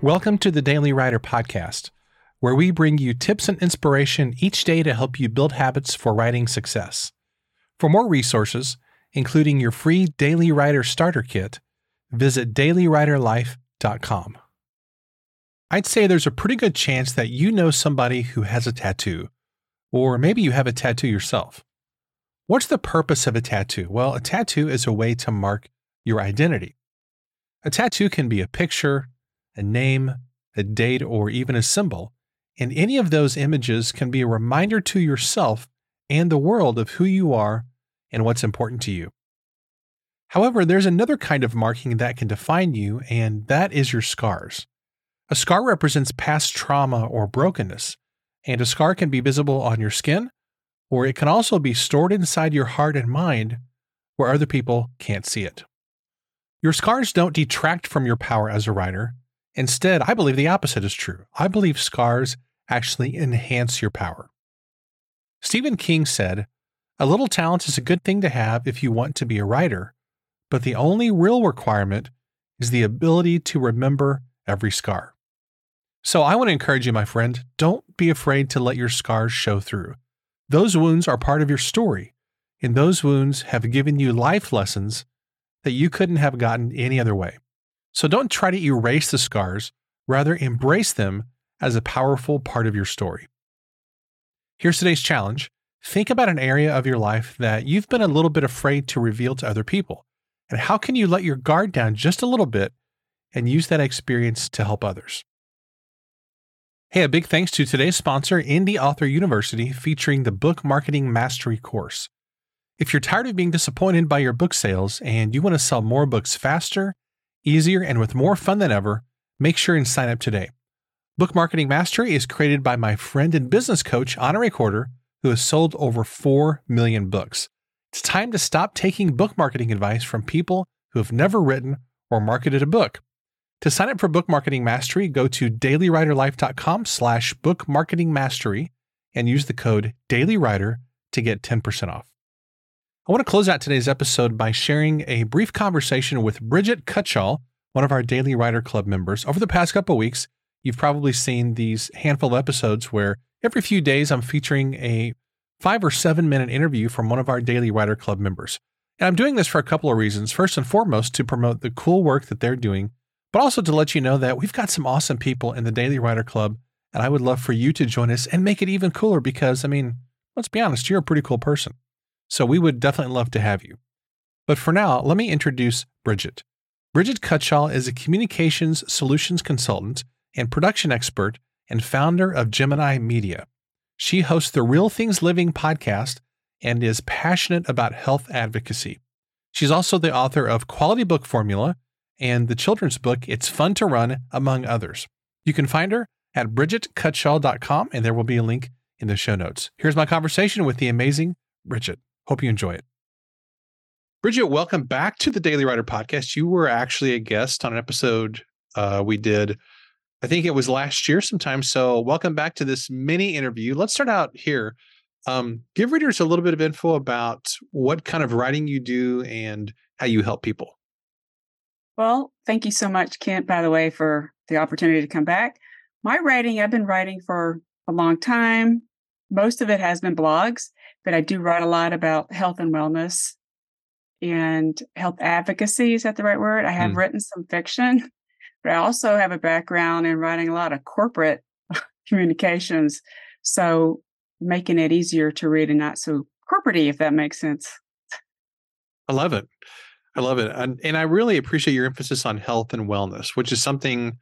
Welcome to the Daily Writer Podcast, where we bring you tips and inspiration each day to help you build habits for writing success. For more resources, including your free Daily Writer Starter Kit, visit dailywriterlife.com. I'd say there's a pretty good chance that you know somebody who has a tattoo, or maybe you have a tattoo yourself. What's the purpose of a tattoo? Well, a tattoo is a way to mark your identity. A tattoo can be a picture, a name, a date, or even a symbol, and any of those images can be a reminder to yourself and the world of who you are and what's important to you. However, there's another kind of marking that can define you, and that is your scars. A scar represents past trauma or brokenness, and a scar can be visible on your skin, or it can also be stored inside your heart and mind where other people can't see it. Your scars don't detract from your power as a writer, Instead, I believe the opposite is true. I believe scars actually enhance your power. Stephen King said, A little talent is a good thing to have if you want to be a writer, but the only real requirement is the ability to remember every scar. So I want to encourage you, my friend, don't be afraid to let your scars show through. Those wounds are part of your story, and those wounds have given you life lessons that you couldn't have gotten any other way. So don't try to erase the scars, rather, embrace them as a powerful part of your story. Here's today's challenge think about an area of your life that you've been a little bit afraid to reveal to other people. And how can you let your guard down just a little bit and use that experience to help others? Hey, a big thanks to today's sponsor, Indie Author University, featuring the Book Marketing Mastery course. If you're tired of being disappointed by your book sales and you want to sell more books faster easier, and with more fun than ever, make sure and sign up today. Book Marketing Mastery is created by my friend and business coach, Honorée Corder, who has sold over 4 million books. It's time to stop taking book marketing advice from people who have never written or marketed a book. To sign up for Book Marketing Mastery, go to dailywriterlife.com slash book marketing mastery and use the code dailywriter to get 10% off. I want to close out today's episode by sharing a brief conversation with Brigitte Cutshall, one of our Daily Writer Club members. Over the past couple of weeks, you've probably seen these handful of episodes where every few days I'm featuring a five or seven minute interview from one of our Daily Writer Club members. And I'm doing this for a couple of reasons. First and foremost, to promote the cool work that they're doing, but also to let you know that we've got some awesome people in the Daily Writer Club. And I would love for you to join us and make it even cooler because, I mean, let's be honest, you're a pretty cool person. So we would definitely love to have you. But for now, let me introduce Brigitte. Brigitte Cutshall is a communications solutions consultant and production expert and founder of Gemini Media. She hosts the Real Things Living podcast and is passionate about health advocacy. She's also the author of Quality Book Formula and the children's book It's Fun to Run, among others. You can find her at brigittecutshall.com, and there will be a link in the show notes. Here's my conversation with the amazing Brigitte. Hope you enjoy it. Brigitte, welcome back to the Daily Writer podcast. You were actually a guest on an episode uh, we did, I think it was last year sometime. So, welcome back to this mini interview. Let's start out here. Um, give readers a little bit of info about what kind of writing you do and how you help people. Well, thank you so much, Kent, by the way, for the opportunity to come back. My writing, I've been writing for a long time. Most of it has been blogs but I do write a lot about health and wellness and health advocacy. Is that the right word? I have mm. written some fiction, but I also have a background in writing a lot of corporate communications. So making it easier to read and not so corporatey, if that makes sense. I love it. I love it. And, and I really appreciate your emphasis on health and wellness, which is something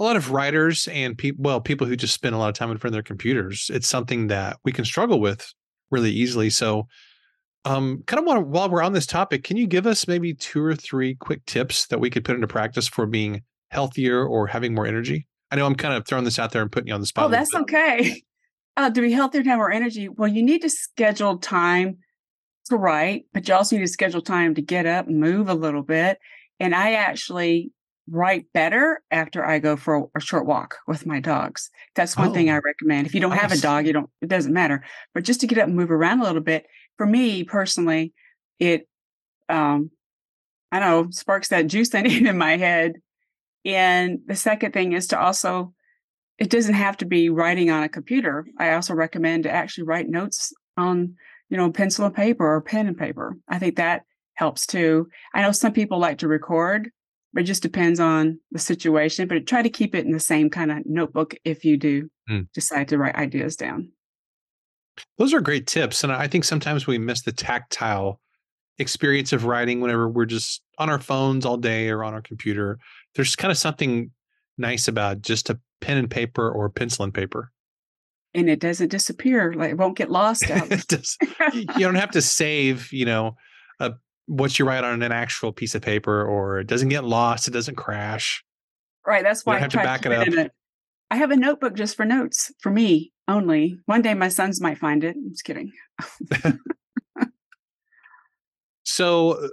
a lot of writers and people, well, people who just spend a lot of time in front of their computers, it's something that we can struggle with really easily. So, um, kind of want to, while we're on this topic, can you give us maybe two or three quick tips that we could put into practice for being healthier or having more energy? I know I'm kind of throwing this out there and putting you on the spot. Oh, that's okay. Uh, to be healthier and have more energy, well, you need to schedule time to write, but you also need to schedule time to get up, move a little bit. And I actually write better after I go for a, short walk with my dogs. That's one oh, thing I recommend. If you don't have a dog, you don't, it doesn't matter. But just to get up and move around a little bit, for me personally, it, um, I don't know, sparks that juice I need in my head And the second thing is to also, it doesn't have to be writing on a computer. I also recommend to actually write notes on, you know, pencil and paper or pen and paper. I think that helps too. I know some people like to record, it just depends on the situation. But try to keep it in the same kind of notebook if you do mm. decide to write ideas down. Those are great tips. And I think sometimes we miss the tactile experience of writing whenever we're just on our phones all day or on our computer. There's kind of something nice about just a pen and paper or pencil and paper. And it doesn't disappear. Like it won't get lost out. you don't have to save, you know, a, what you write on an actual piece of paper or it doesn't get lost. It doesn't crash. Right. That's why I have to back it up. A, I have a notebook just for notes for me only. One day my sons might find it. I'm just kidding. so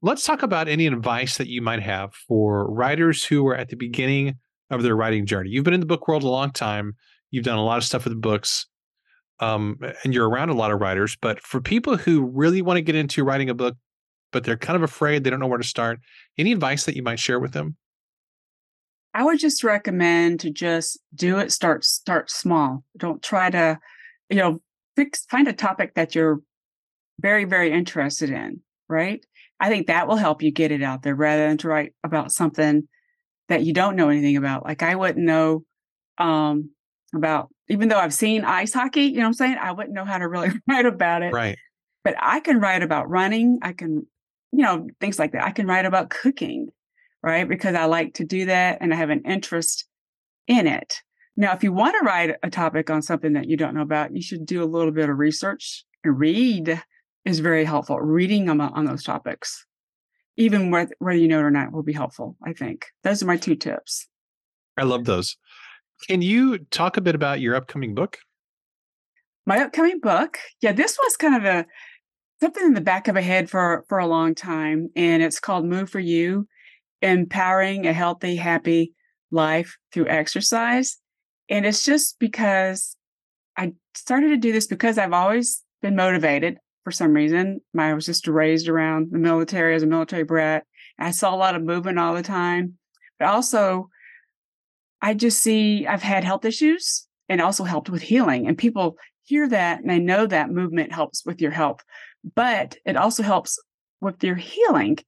let's talk about any advice that you might have for writers who are at the beginning of their writing journey. You've been in the book world a long time. You've done a lot of stuff with books. Um, and you're around a lot of writers, but for people who really want to get into writing a book, but they're kind of afraid, they don't know where to start, any advice that you might share with them? I would just recommend to just do it. Start start small. Don't try to, you know, fix find a topic that you're very very interested in. Right. I think that will help you get it out there rather than to write about something that you don't know anything about. Like I wouldn't know um, about, even though I've seen ice hockey. You know what I'm saying? I wouldn't know how to really write about it. Right. But I can write about running. I can, you know, things like that. I can write about cooking right? Because I like to do that and I have an interest in it. Now, if you want to write a topic on something that you don't know about, you should do a little bit of research and read is very helpful. Reading on, on those topics, even whether, whether you know it or not, will be helpful. I think those are my two tips. I love those. Can you talk a bit about your upcoming book? My upcoming book, yeah, this was kind of a something in the back of a head for for a long time, and it's called Move for You empowering a healthy, happy life through exercise. And it's just because I started to do this because I've always been motivated for some reason. I was just raised around the military as a military brat. I saw a lot of movement all the time, but also I just see I've had health issues and also helped with healing. And people hear that and they know that movement helps with your health, but it also helps with your healing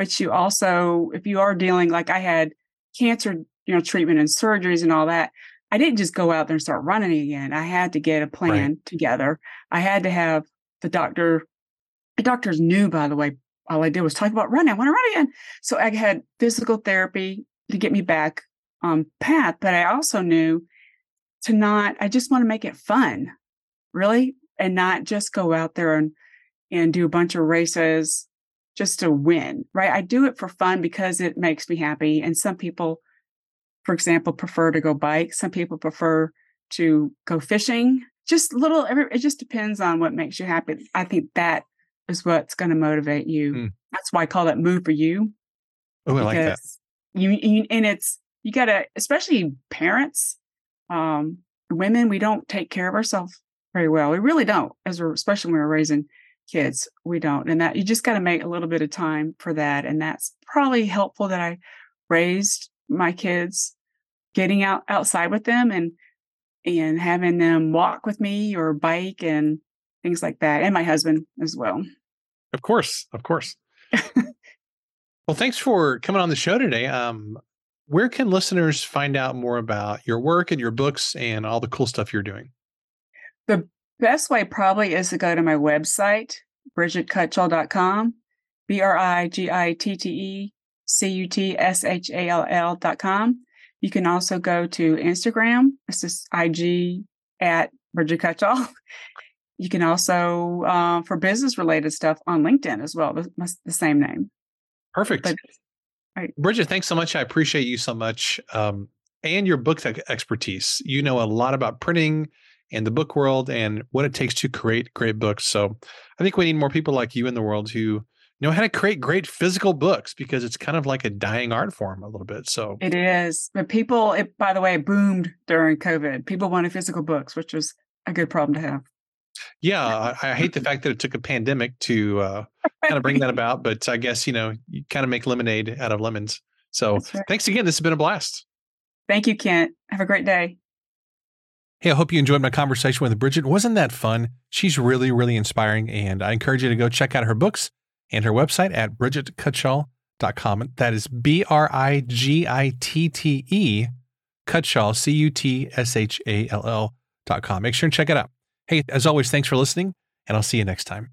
but you also, if you are dealing like I had cancer, you know, treatment and surgeries and all that, I didn't just go out there and start running again. I had to get a plan right. together. I had to have the doctor, the doctors knew, by the way, all I did was talk about running. I want to run again. So I had physical therapy to get me back on path, but I also knew to not, I just want to make it fun, really, and not just go out there and and do a bunch of races just to win, right? I do it for fun because it makes me happy. And some people, for example, prefer to go bike. Some people prefer to go fishing. Just little, it just depends on what makes you happy. I think that is what's going to motivate you. Mm. That's why I call it move for you. Oh, I like that. You, you and it's you got to, especially parents, um, women. We don't take care of ourselves very well. We really don't, as we're especially when we're raising kids we don't and that you just got to make a little bit of time for that and that's probably helpful that i raised my kids getting out outside with them and and having them walk with me or bike and things like that and my husband as well. Of course of course. Well thanks for coming on the show today um where can listeners find out more about your work and your books and all the cool stuff you're doing? The Best way probably is to go to my website, brigittecutshall.com, B R I G I T T E C U T S H A L L.com. You can also go to Instagram. It's just IG at Brigitte Cutshall. You can also, uh, for business related stuff, on LinkedIn as well, the, the same name. Perfect. But, right. Brigitte, thanks so much. I appreciate you so much um, and your book expertise. You know a lot about printing and the book world and what it takes to create great books. So I think we need more people like you in the world who know how to create great physical books because it's kind of like a dying art form a little bit. So it is. But people, it, by the way, boomed during COVID. People wanted physical books, which was a good problem to have. Yeah, I, I hate the fact that it took a pandemic to uh, kind of bring that about, but I guess you know you kind of make lemonade out of lemons. So right. thanks again. This has been a blast. Thank you, Kent. Have a great day. Hey, I hope you enjoyed my conversation with Brigitte. Wasn't that fun? She's really, really inspiring. And I encourage you to go check out her books and her website at brigittecutshall.com. That is B R I G I T T E, Cutshall, C U T S H A L L.com. Make sure and check it out. Hey, as always, thanks for listening, and I'll see you next time.